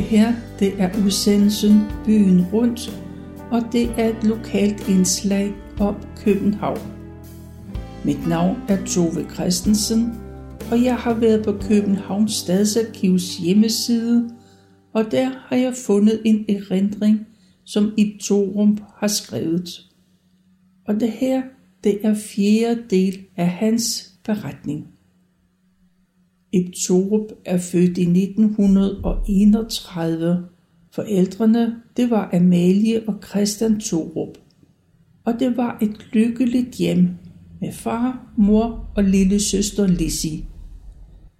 Det her, det er udsendelsen Byen Rundt, og det er et lokalt indslag om København. Mit navn er Tove Christensen, og jeg har været på Københavns Stadsarkivs hjemmeside, og der har jeg fundet en erindring, som i Torum har skrevet. Og det her, det er fjerde del af hans beretning. Ib Torup er født i 1931. Forældrene, det var Amalie og Christian Torup. Og det var et lykkeligt hjem med far, mor og lille søster Lizzie.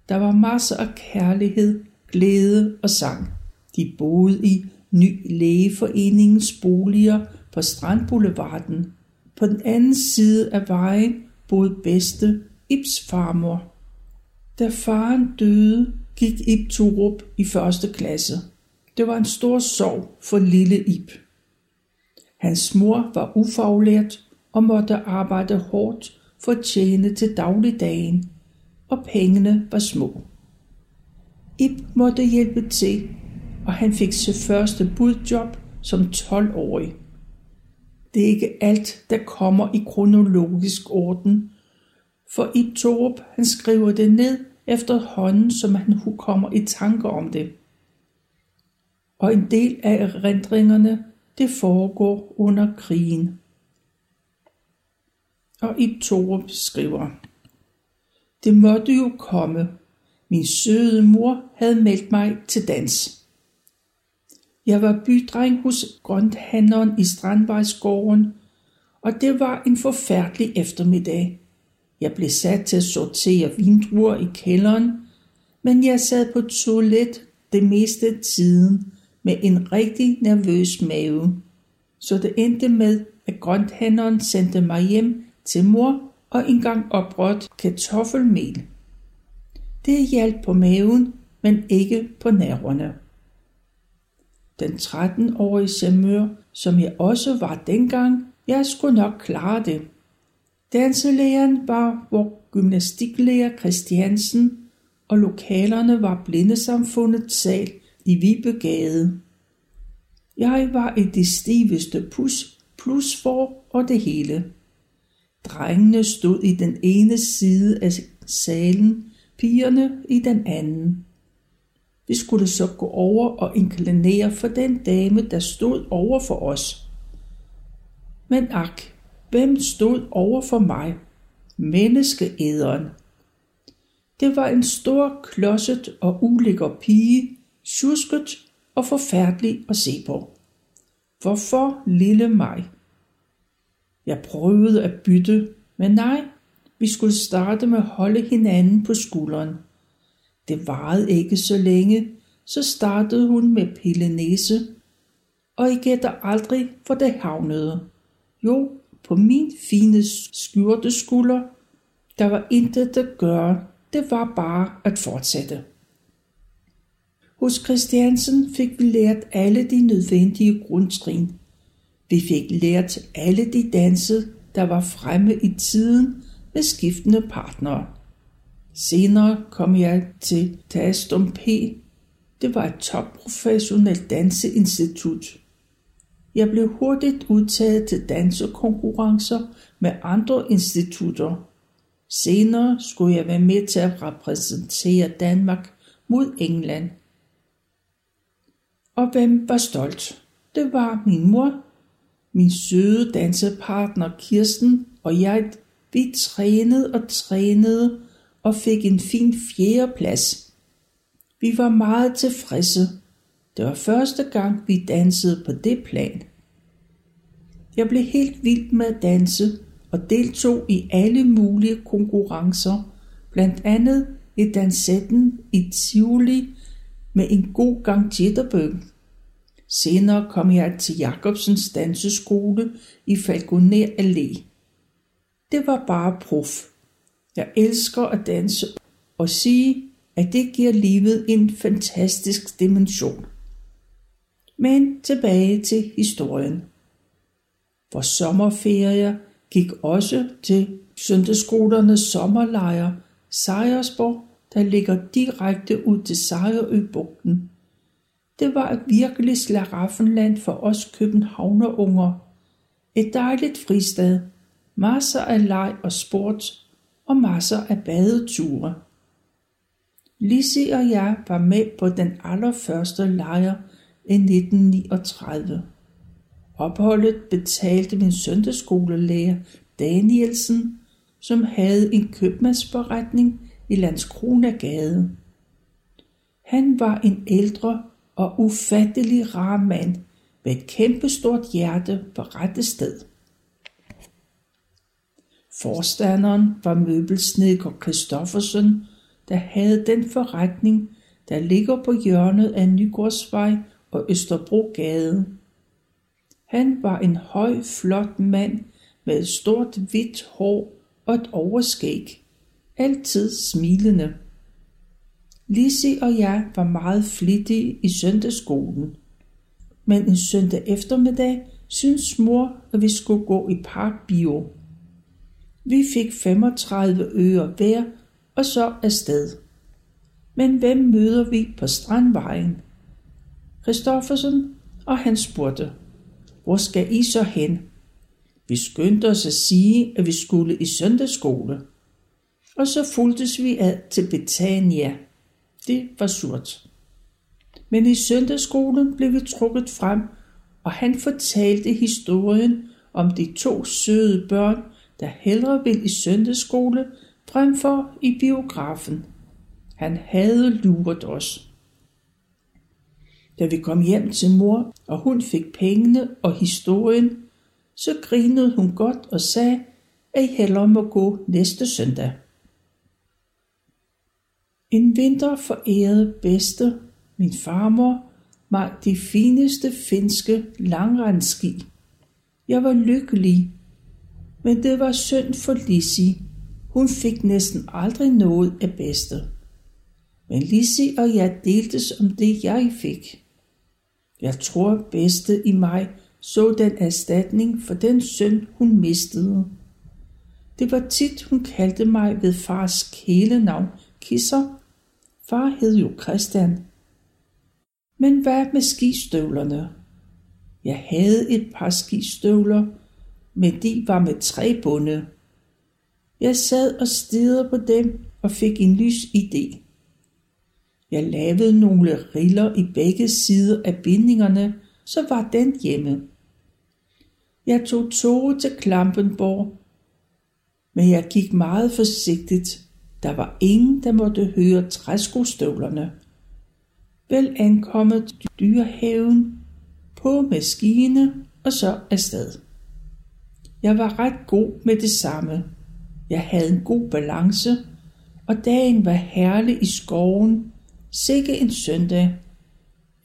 Der var masser af kærlighed, glæde og sang. De boede i Ny Lægeforeningens boliger på Strandboulevarden. På den anden side af vejen boede bedste Ibs farmor. Da faren døde, gik Ib Turup i første klasse. Det var en stor sorg for lille Ib. Hans mor var ufaglært og måtte arbejde hårdt for at tjene til dagligdagen, og pengene var små. Ib måtte hjælpe til, og han fik sit første budjob som 12-årig. Det er ikke alt, der kommer i kronologisk orden, for Ib Torup, han skriver det ned efterhånden, som han kommer i tanker om det. Og en del af erindringerne, det foregår under krigen. Og i Torup skriver, Det måtte jo komme. Min søde mor havde meldt mig til dans. Jeg var bydreng hos grønthandleren i Strandvejsgården, og det var en forfærdelig eftermiddag. Jeg blev sat til at sortere vindruer i kælderen, men jeg sad på toilet det meste af tiden med en rigtig nervøs mave. Så det endte med, at grønthandleren sendte mig hjem til mor og engang oprørt kartoffelmel. Det hjalp på maven, men ikke på nerverne. Den 13-årige samør, som jeg også var dengang, jeg skulle nok klare det. Danselæreren var vor gymnastiklærer Christiansen, og lokalerne var blindesamfundets sal i Vibegade. Jeg var i det stiveste pus, plus for og det hele. Drengene stod i den ene side af salen, pigerne i den anden. Vi skulle så gå over og inklinere for den dame, der stod over for os. Men ak, Hvem stod over for mig? Menneskeæderen. Det var en stor, klodset og ulækker pige, tjusket og forfærdelig at se på. Hvorfor lille mig? Jeg prøvede at bytte, men nej, vi skulle starte med at holde hinanden på skulderen. Det varede ikke så længe, så startede hun med pille næse, og I gætter aldrig, hvor det havnede. Jo, på min fine skulder. Der var intet at gøre, det var bare at fortsætte. Hos Christiansen fik vi lært alle de nødvendige grundtrin. Vi fik lært alle de danse, der var fremme i tiden med skiftende partnere. Senere kom jeg til Tastum P. Det var et topprofessionelt danseinstitut. Jeg blev hurtigt udtaget til dansekonkurrencer med andre institutter. Senere skulle jeg være med til at repræsentere Danmark mod England. Og hvem var stolt? Det var min mor, min søde dansepartner Kirsten og jeg. Vi trænede og trænede og fik en fin fjerdeplads. Vi var meget tilfredse det var første gang, vi dansede på det plan. Jeg blev helt vild med at danse og deltog i alle mulige konkurrencer, blandt andet i dansetten i Tivoli med en god gang jitterbug. Senere kom jeg til Jacobsens danseskole i Falconer Allé. Det var bare prof. Jeg elsker at danse og sige, at det giver livet en fantastisk dimension. Men tilbage til historien. Vores sommerferie gik også til søndagsskolernes sommerlejr Sejrsborg, der ligger direkte ud til Sejrøbugten. Det var et virkelig slaraffenland for os københavnerunger. Et dejligt fristad, masser af leg og sport og masser af badeture. Lizzie og jeg var med på den allerførste lejr i 1939. Opholdet betalte min søndagsskolelærer Danielsen, som havde en købmandsforretning i Landskronagade. Han var en ældre og ufattelig rar mand med et kæmpestort hjerte på rette sted. Forstanderen var møbelsnedker Kristoffersen, der havde den forretning, der ligger på hjørnet af Nygårdsvej og Østerbrogade. Han var en høj, flot mand med stort hvidt hår og et overskæg, altid smilende. Lizzie og jeg var meget flittige i søndagsskolen, men en søndag eftermiddag syntes mor, at vi skulle gå i parkbio. Vi fik 35 øre hver og så afsted. Men hvem møder vi på Strandvejen? Christoffersen, og han spurgte, hvor skal I så hen? Vi skyndte os at sige, at vi skulle i søndagsskole. Og så fuldtes vi ad til Betania. Det var surt. Men i søndagsskolen blev vi trukket frem, og han fortalte historien om de to søde børn, der hellere vil i søndagsskole frem for i biografen. Han havde luret os. Da vi kom hjem til mor, og hun fik pengene og historien, så grinede hun godt og sagde, at I hellere må gå næste søndag. En vinter forærede bedste, min farmor, mig de fineste finske langrendski. Jeg var lykkelig, men det var synd for Lissi. Hun fik næsten aldrig noget af bedste. Men Lissi og jeg deltes om det, jeg fik. Jeg tror bedste i mig så den erstatning for den søn, hun mistede. Det var tit, hun kaldte mig ved fars kælenavn Kisser. Far hed jo Christian. Men hvad med skistøvlerne? Jeg havde et par skistøvler, men de var med tre bunde. Jeg sad og stirrede på dem og fik en lys idé. Jeg lavede nogle riller i begge sider af bindingerne, så var den hjemme. Jeg tog toget til Klampenborg, men jeg gik meget forsigtigt. Der var ingen, der måtte høre træskostøvlerne. Vel ankommet dyrehaven, på maskine og så afsted. Jeg var ret god med det samme. Jeg havde en god balance, og dagen var herlig i skoven. Sikke en søndag.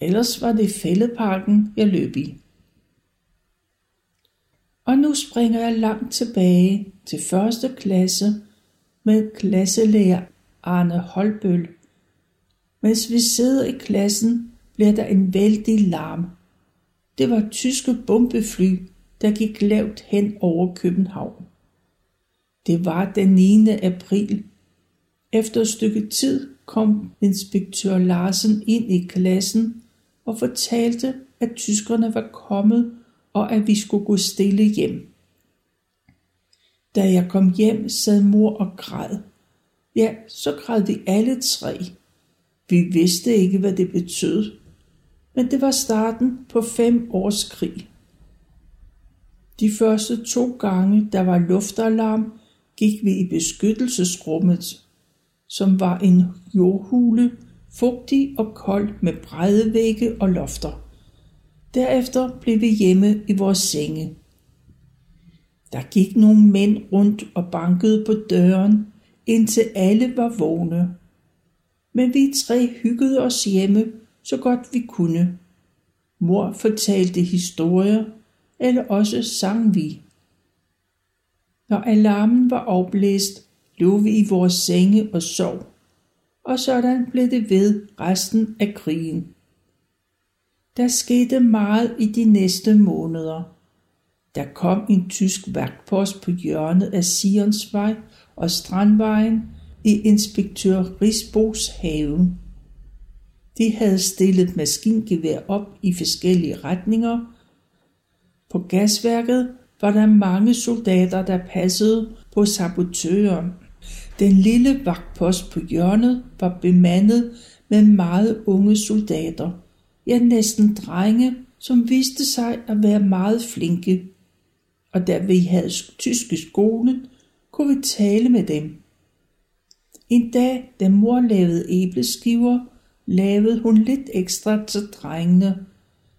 Ellers var det fældeparken, jeg løb i. Og nu springer jeg langt tilbage til første klasse med klasselærer Arne Holbøl. Mens vi sidder i klassen, bliver der en vældig larm. Det var tyske bombefly, der gik lavt hen over København. Det var den 9. april. Efter et stykke tid kom inspektør Larsen ind i klassen og fortalte, at tyskerne var kommet og at vi skulle gå stille hjem. Da jeg kom hjem, sad mor og græd. Ja, så græd vi alle tre. Vi vidste ikke, hvad det betød, men det var starten på fem års krig. De første to gange, der var luftalarm, gik vi i beskyttelsesrummet, som var en jordhule, fugtig og kold med brede vægge og lofter. Derefter blev vi hjemme i vores senge. Der gik nogle mænd rundt og bankede på døren, indtil alle var vågne. Men vi tre hyggede os hjemme, så godt vi kunne. Mor fortalte historier, eller også sang vi. Når alarmen var afblæst, lå vi i vores senge og sov, og sådan blev det ved resten af krigen. Der skete meget i de næste måneder. Der kom en tysk vagtpost på hjørnet af Sionsvej og Strandvejen i inspektør Risbos have. De havde stillet maskingevær op i forskellige retninger. På gasværket var der mange soldater, der passede på sabotøren. Den lille vagtpost på hjørnet var bemandet med meget unge soldater. Ja, næsten drenge, som viste sig at være meget flinke. Og da vi havde tysk i skolen, kunne vi tale med dem. En dag, da mor lavede æbleskiver, lavede hun lidt ekstra til drengene,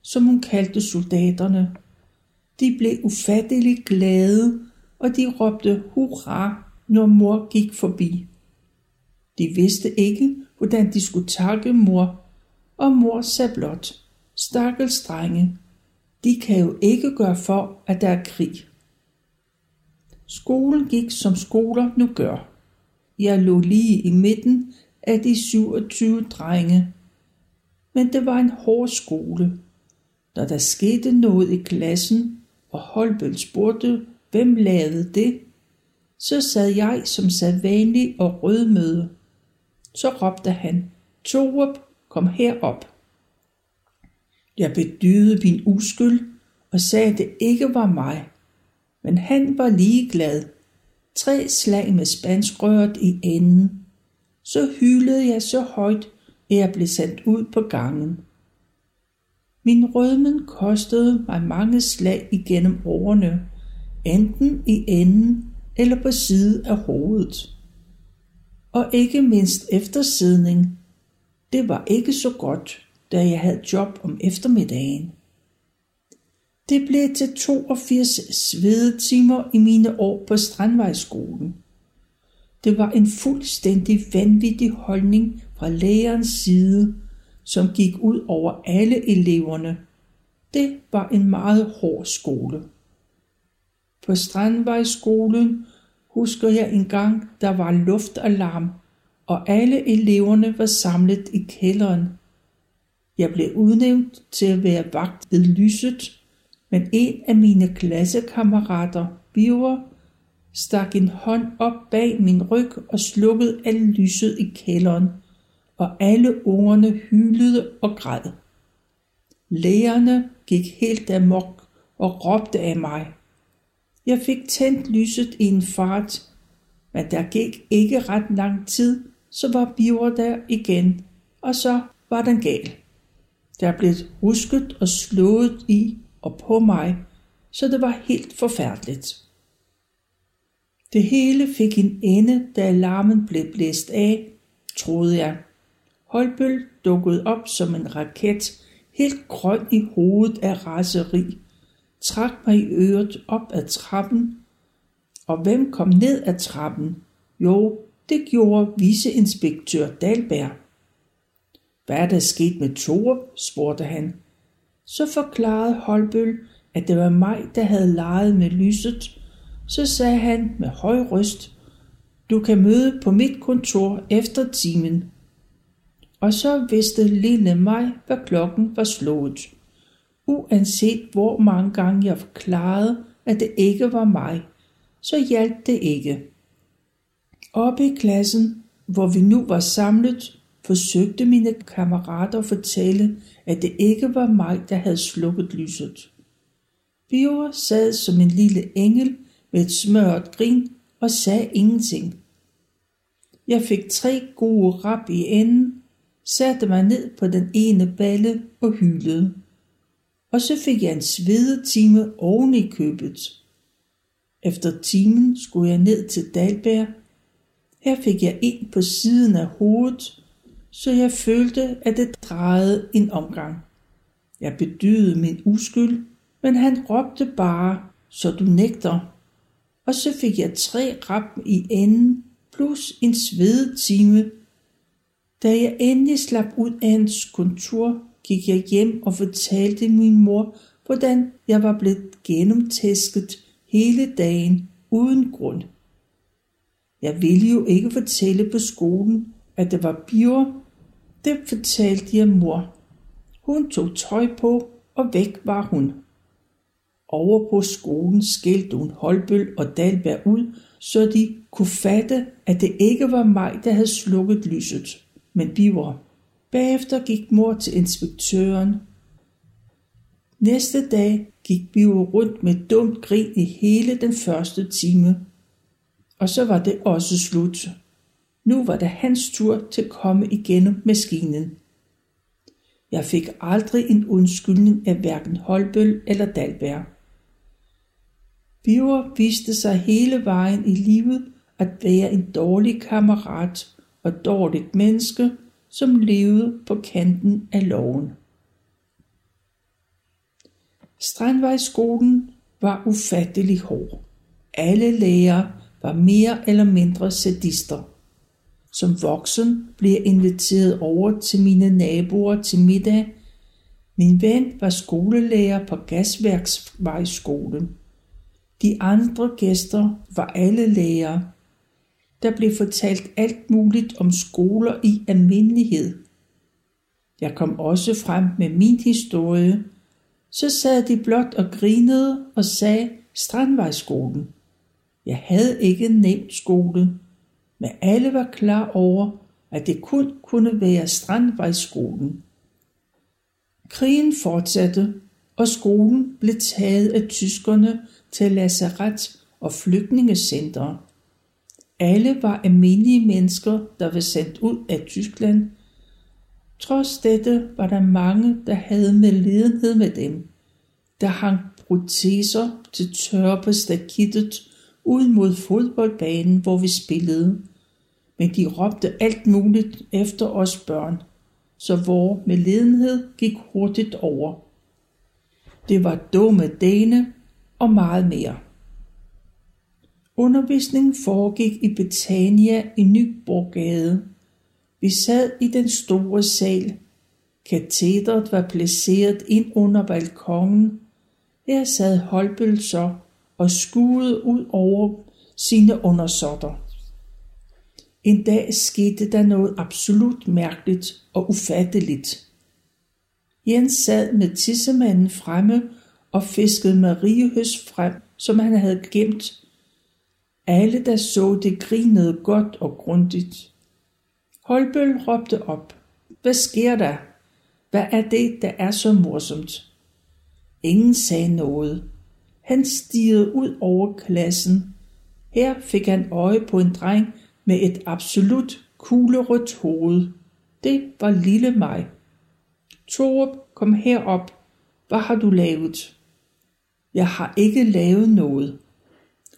som hun kaldte soldaterne. De blev ufatteligt glade, og de råbte hurra, når mor gik forbi. De vidste ikke, hvordan de skulle takke mor, og mor sagde blot, stakkels drenge, de kan jo ikke gøre for, at der er krig. Skolen gik, som skoler nu gør. Jeg lå lige i midten af de 27 drenge. Men det var en hård skole. Når der skete noget i klassen, og Holbøl spurgte, hvem lavede det, så sad jeg som sædvanlig og rødmøde. Så råbte han, Torup, kom herop. Jeg bedydede min uskyld og sagde, at det ikke var mig. Men han var ligeglad. Tre slag med spanskrøret i enden. Så hylede jeg så højt, at jeg blev sendt ud på gangen. Min rødmen kostede mig mange slag igennem årene, enten i enden eller på side af hovedet. Og ikke mindst eftersidning. Det var ikke så godt, da jeg havde job om eftermiddagen. Det blev til 82 svedetimer i mine år på Strandvejsskolen. Det var en fuldstændig vanvittig holdning fra lærerens side, som gik ud over alle eleverne. Det var en meget hård skole. På Strandvejskolen husker jeg engang, der var luftalarm, og alle eleverne var samlet i kælderen. Jeg blev udnævnt til at være vagt ved lyset, men en af mine klassekammerater, Biver, stak en hånd op bag min ryg og slukkede alt lyset i kælderen, og alle ungerne hylede og græd. Lærerne gik helt amok og råbte af mig. Jeg fik tændt lyset i en fart, men der gik ikke ret lang tid, så var Biver der igen, og så var den gal. Der blev rusket og slået i og på mig, så det var helt forfærdeligt. Det hele fik en ende, da alarmen blev blæst af, troede jeg. Holbøl dukkede op som en raket, helt grøn i hovedet af raseri, trak mig i øret op ad trappen. Og hvem kom ned ad trappen? Jo, det gjorde viceinspektør Dalberg. Hvad er der sket med Tore? spurgte han. Så forklarede Holbøl, at det var mig, der havde leget med lyset. Så sagde han med høj røst, du kan møde på mit kontor efter timen. Og så vidste lille mig, hvad klokken var slået. Uanset hvor mange gange jeg forklarede, at det ikke var mig, så hjalp det ikke. Oppe i klassen, hvor vi nu var samlet, forsøgte mine kammerater at fortælle, at det ikke var mig, der havde slukket lyset. Biver sad som en lille engel med et smørt grin og sagde ingenting. Jeg fik tre gode rap i enden, satte mig ned på den ene balle og hylede. Og så fik jeg en svedetime oven i købet. Efter timen skulle jeg ned til Dalberg. Her fik jeg ind på siden af hovedet så jeg følte, at det drejede en omgang. Jeg bedydede min uskyld, men han råbte bare, så du nægter. Og så fik jeg tre rap i enden, plus en svedetime. Da jeg endelig slap ud af hans kontor, gik jeg hjem og fortalte min mor, hvordan jeg var blevet gennemtæsket hele dagen uden grund. Jeg ville jo ikke fortælle på skolen, at det var Biver, det fortalte jeg mor. Hun tog tøj på, og væk var hun. Over på skolen skældte hun Holbøl og Dalberg ud, så de kunne fatte, at det ikke var mig, der havde slukket lyset, men Biver. Bagefter gik mor til inspektøren. Næste dag gik vi rundt med dumt grin i hele den første time. Og så var det også slut. Nu var det hans tur til at komme igennem maskinen. Jeg fik aldrig en undskyldning af hverken Holbøl eller Dalberg. Biver viste sig hele vejen i livet at være en dårlig kammerat og dårligt menneske, som levede på kanten af loven. Strandvejsskolen var ufattelig hård. Alle lærere var mere eller mindre sadister. Som voksen blev jeg inviteret over til mine naboer til middag. Min ven var skolelærer på Gasværksvejskolen. De andre gæster var alle lærere. Der blev fortalt alt muligt om skoler i almindelighed. Jeg kom også frem med min historie. Så sad de blot og grinede og sagde Strandvejskolen. Jeg havde ikke nævnt skole, men alle var klar over, at det kun kunne være Strandvejskolen. Krigen fortsatte, og skolen blev taget af tyskerne til lazaret og flygtningecentre. Alle var almindelige mennesker, der var sendt ud af Tyskland. Trods dette var der mange, der havde medlidenhed med dem. Der hang proteser til tørre på stakittet ud mod fodboldbanen, hvor vi spillede. Men de råbte alt muligt efter os børn, så vor medlidenhed gik hurtigt over. Det var dumme dane og meget mere. Undervisningen foregik i Betania i Nyborggade. Vi sad i den store sal. Katedret var placeret ind under balkongen. Her sad Holbøl så og skuede ud over sine undersåtter. En dag skete der noget absolut mærkeligt og ufatteligt. Jens sad med tissemanden fremme og fiskede mariehøs frem, som han havde gemt. Alle, der så det, grinede godt og grundigt. Holbøl råbte op. Hvad sker der? Hvad er det, der er så morsomt? Ingen sagde noget. Han stirrede ud over klassen. Her fik han øje på en dreng med et absolut kuglerødt hoved. Det var lille mig. Torup, kom herop. Hvad har du lavet? Jeg har ikke lavet noget.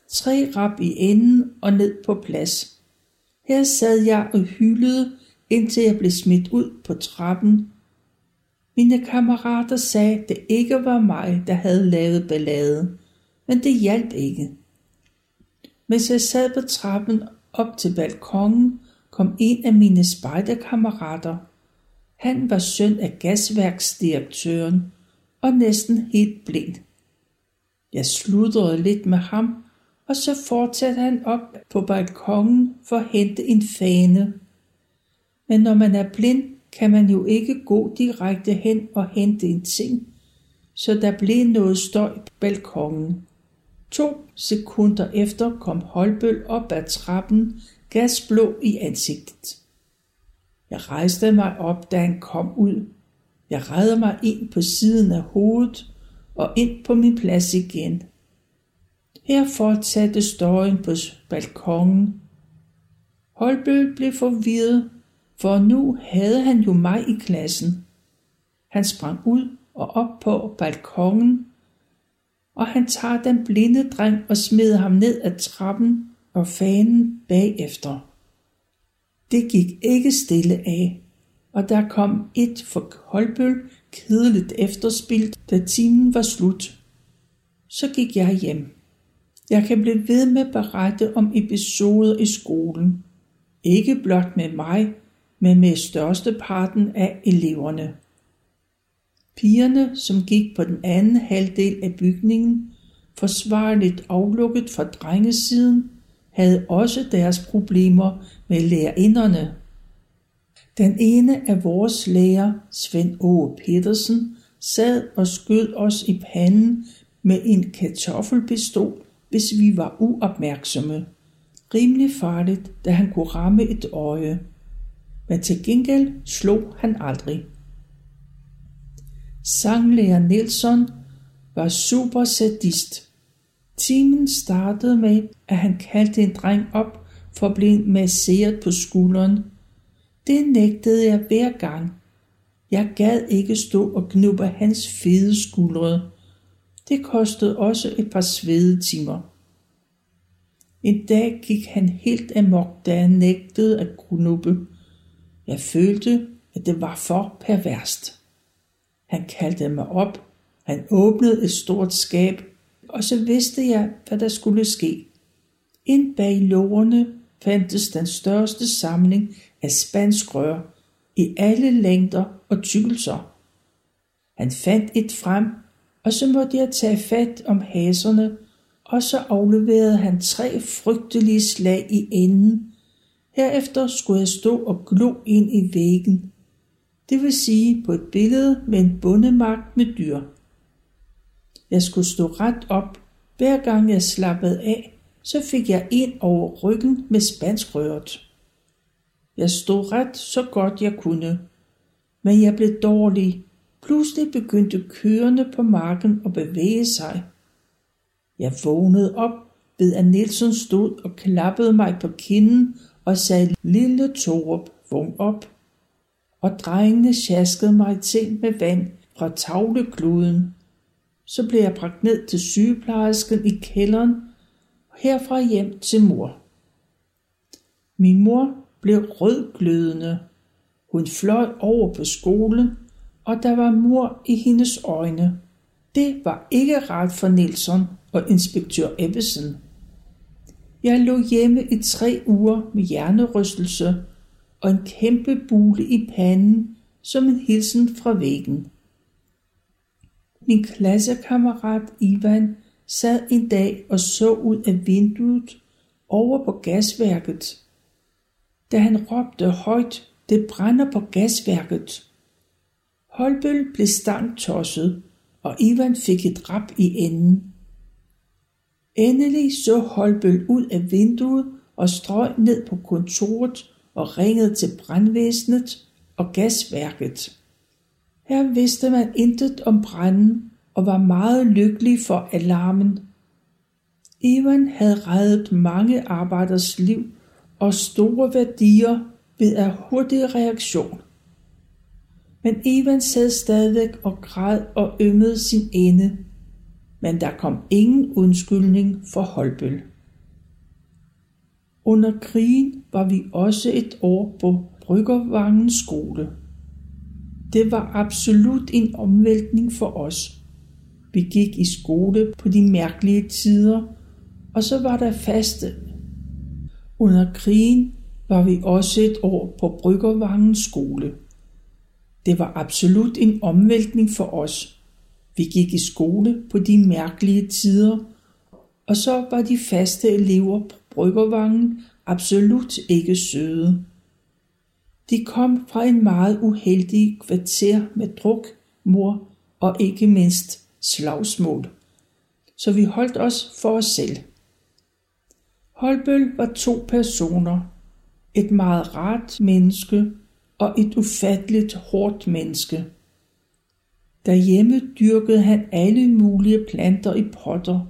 Tre rap i enden og ned på plads. Her sad jeg og hyldede, indtil jeg blev smidt ud på trappen. Mine kammerater sagde, det ikke var mig, der havde lavet ballade, men det hjalp ikke. Mens jeg sad på trappen op til balkongen, kom en af mine spejderkammerater. Han var søn af gasværksdirektøren og næsten helt blind. Jeg sludrede lidt med ham, og så fortsatte han op på balkongen for at hente en fane. Men når man er blind, kan man jo ikke gå direkte hen og hente en ting, så der blev noget støj på balkongen. To sekunder efter kom Holbøl op ad trappen, gasblå i ansigtet. Jeg rejste mig op, da han kom ud. Jeg redder mig ind på siden af hovedet og ind på min plads igen. Her fortsatte støjen på balkongen. Holbøl blev forvirret, for nu havde han jo mig i klassen. Han sprang ud og op på balkongen, og han tager den blinde dreng og smider ham ned ad trappen og fanen bagefter. Det gik ikke stille af, og der kom et for Holbøl kedeligt efterspil, da timen var slut. Så gik jeg hjem. Jeg kan blive ved med at berette om episoder i skolen. Ikke blot med mig, men med størsteparten af eleverne. Pigerne, som gik på den anden halvdel af bygningen, forsvarligt aflukket fra drengesiden, havde også deres problemer med lærerinderne. Den ene af vores lærer, Svend Åge Petersen, sad og skød os i panden med en kartoffelpistol, hvis vi var uopmærksomme. Rimelig farligt, da han kunne ramme et øje. men til gengæld slog han aldrig. Sanglærer Nielsen var super sadist. Timen startede med, at han kaldte en dreng op for at blive masseret på skulderen. Det nægtede jeg hver gang. Jeg gad ikke stå og knuppe hans fede skuldre. Det kostede også et par svedetimer. En dag gik han helt amok, da han nægtede at grunuppe. Jeg følte, at det var for perverst. Han kaldte mig op. Han åbnede et stort skab, og så vidste jeg, hvad der skulle ske. Ind bag lårene fandtes den største samling af spansk rør i alle længder og tykkelser. Han fandt et frem, og så måtte jeg tage fat om haserne, og så afleverede han tre frygtelige slag i enden. Herefter skulle jeg stå og glo ind i væggen. Det vil sige på et billede med en bundemagt med dyr. Jeg skulle stå ret op. Hver gang jeg slappede af, så fik jeg ind over ryggen med spansk røret. Jeg stod ret så godt jeg kunne, men jeg blev dårlig. Pludselig begyndte køerne på marken at bevæge sig. Jeg vågnede op ved at Nielsen stod og klappede mig på kinden og sagde, lille Torup, vågn op. Og drengene sjaskede mig til med vand fra tavlekluden. Så blev jeg bragt ned til sygeplejersken i kælderen, og herfra hjem til mor. Min mor blev rødglødende. Hun fløj over på skolen, og der var mor i hendes øjne. Det var ikke rart for Nielsen og inspektør Ebbesen. Jeg lå hjemme i tre uger med hjernerystelse og en kæmpe bule i panden som en hilsen fra væggen. Min klassekammerat Ivan sad en dag og så ud af vinduet over på gasværket. Da han råbte højt, det brænder på gasværket. Holbøl blev tosset, og Ivan fik et rap i enden. Endelig så Holbøl ud af vinduet og strøg ned på kontoret og ringede til brandvæsenet og gasværket. Her vidste man intet om branden og var meget lykkelig for alarmen. Ivan havde reddet mange arbejders liv og store værdier ved af hurtig reaktion. Men Ivan sad stadig og græd og ømmede sin ende men der kom ingen undskyldning for Holbøl. Under krigen var vi også et år på Bryggervangens skole. Det var absolut en omvæltning for os. Vi gik i skole på de mærkelige tider, og så var der faste. Under krigen var vi også et år på Bryggervangens skole. Det var absolut en omvæltning for os. Vi gik i skole på de mærkelige tider, og så var de faste elever på bryggervangen absolut ikke søde. De kom fra en meget uheldig kvarter med druk, mor og ikke mindst slagsmål. Så vi holdt os for os selv. Holbøl var to personer. Et meget rart menneske og et ufatteligt hårdt menneske. Derhjemme dyrkede han alle mulige planter i potter.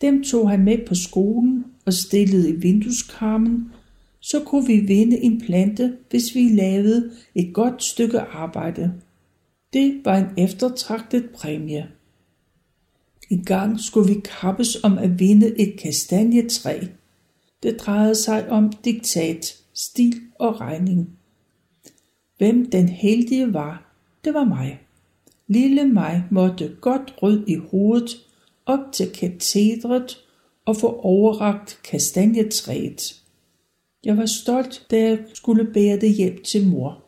Dem tog han med på skolen og stillede i vindueskarmen, så kunne vi vinde en plante, hvis vi lavede et godt stykke arbejde. Det var en eftertragtet præmie. I gang skulle vi kappes om at vinde et kastanjetræ. Det drejede sig om diktat, stil og regning. Hvem den heldige var, det var mig. Lille mig måtte godt rød i hovedet op til katedret og få overragt kastanjetræet. Jeg var stolt, da jeg skulle bære det hjem til mor.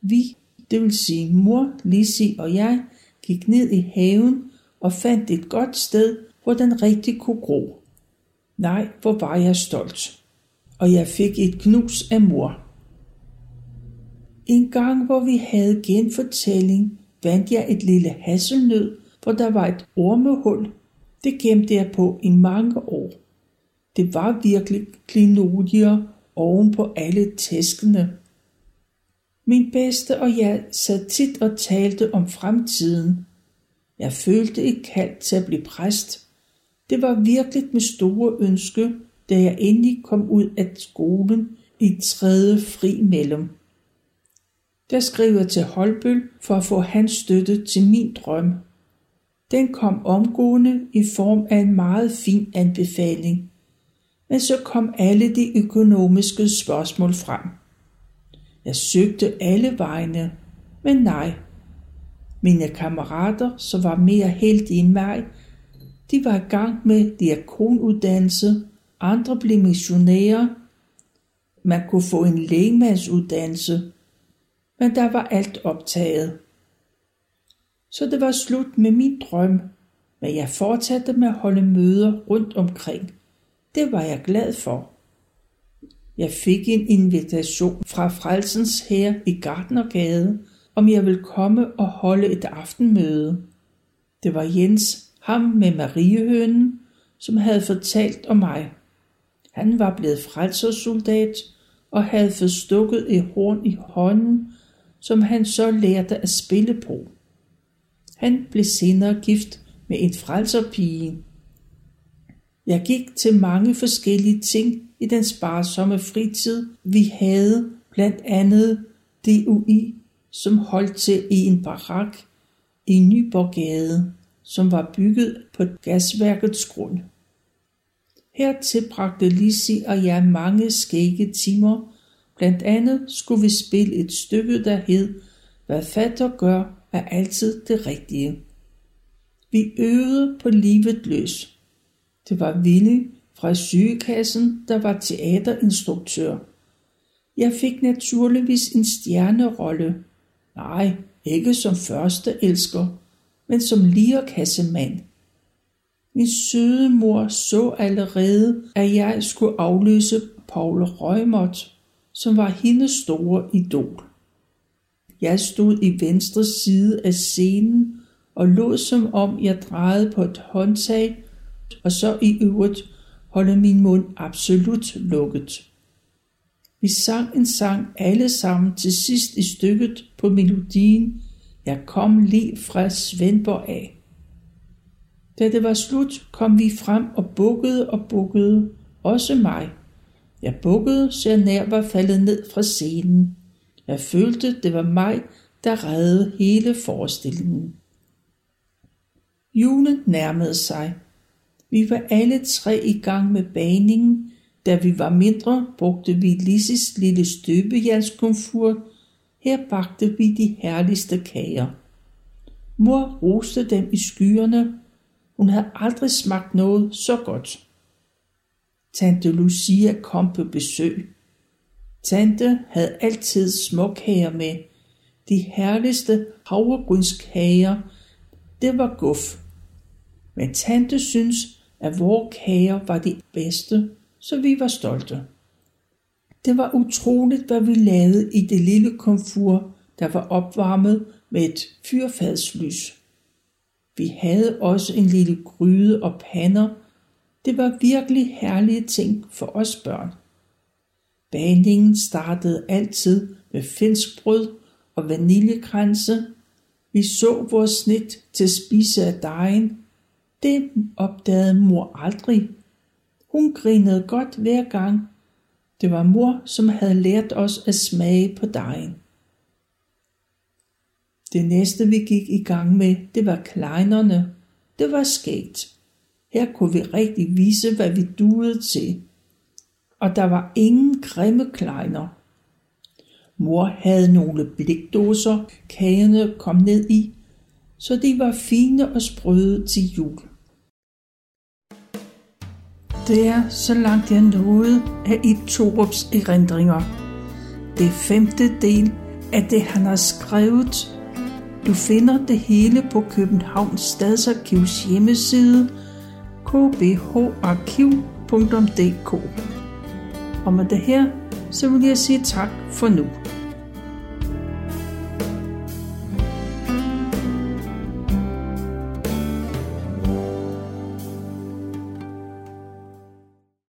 Vi, det vil sige mor, Lisi og jeg, gik ned i haven og fandt et godt sted, hvor den rigtig kunne gro. Nej, hvor var jeg stolt. Og jeg fik et knus af mor. En gang, hvor vi havde genfortælling, vandt jeg et lille hasselnød, hvor der var et ormehul. Det gemte jeg på i mange år. Det var virkelig klinodier oven på alle tæskene. Min bedste og jeg sad tit og talte om fremtiden. Jeg følte et kald til at blive præst. Det var virkelig med store ønske, da jeg endelig kom ud af skolen i tredje fri mellem. Der skrev til Holbøl for at få hans støtte til min drøm. Den kom omgående i form af en meget fin anbefaling. Men så kom alle de økonomiske spørgsmål frem. Jeg søgte alle vegne, men nej. Mine kammerater, som var mere heldige end mig, de var i gang med diakonuddannelse, andre blev missionærer, man kunne få en lægemandsuddannelse, men der var alt optaget. Så det var slut med min drøm, men jeg fortsatte med at holde møder rundt omkring. Det var jeg glad for. Jeg fik en invitation fra Frelsens her i Gardnergade, om jeg ville komme og holde et aftenmøde. Det var Jens, ham med Mariehønen, som havde fortalt om mig. Han var blevet frelsersoldat og havde forstukket et horn i hånden, som han så lærte at spille på. Han blev senere gift med en frelserpige. Jeg gik til mange forskellige ting i den sparsomme fritid, vi havde, blandt andet DUI, som holdt til i en barak i Nyborgade, som var bygget på gasværkets grund. Her tilbragte Lisi og jeg mange skægge timer. Blandt andet skulle vi spille et stykke, der hed Hvad fatter gør, er altid det rigtige. Vi øvede på livet løs. Det var Willy fra sygekassen, der var teaterinstruktør. Jeg fik naturligvis en stjernerolle. Nej, ikke som første elsker, men som lierkassemand. Min søde mor så allerede, at jeg skulle afløse Paul Røgmot, som var hendes store idol. Jeg stod i venstre side af scenen og lod som om jeg drejede på et håndtag, og så i øvrigt holde min mund absolut lukket. Vi sang en sang alle sammen til sidst i stykket på melodien Jeg kom lige fra Svendborg af. Da det var slut, kom vi frem og bukkede og bukkede, også mig. Jeg bukkede, så jeg nær var faldet ned fra scenen. Jeg følte, det var mig, der reddede hele forestillingen. Julen nærmede sig. Vi var alle tre i gang med baningen. Da vi var mindre, brugte vi Lisses lille støbejernskomfur. Her bagte vi de herligste kager. Mor roste dem i skyerne, hun havde aldrig smagt noget så godt. Tante Lucia kom på besøg. Tante havde altid småkager med. De herligste havregrynskager, det var guf. Men tante synes, at vores kager var de bedste, så vi var stolte. Det var utroligt, hvad vi lavede i det lille komfur, der var opvarmet med et fyrfadslys. Vi havde også en lille gryde og pander. Det var virkelig herlige ting for os børn. Bagningen startede altid med finsk brød og vaniljekranse. Vi så vores snit til spise af dejen. Det opdagede mor aldrig. Hun grinede godt hver gang. Det var mor, som havde lært os at smage på dejen. Det næste vi gik i gang med, det var kleinerne. Det var skægt. Her kunne vi rigtig vise, hvad vi duede til. Og der var ingen grimme kleiner. Mor havde nogle blikdåser, kagerne kom ned i, så de var fine og sprøde til jul. Det er så langt jeg nåede af i Torups erindringer. Det femte del af det, han har skrevet du finder det hele på Københavns Stadsarkivs hjemmeside kbharkiv.dk. Og med det her, så vil jeg sige tak for nu.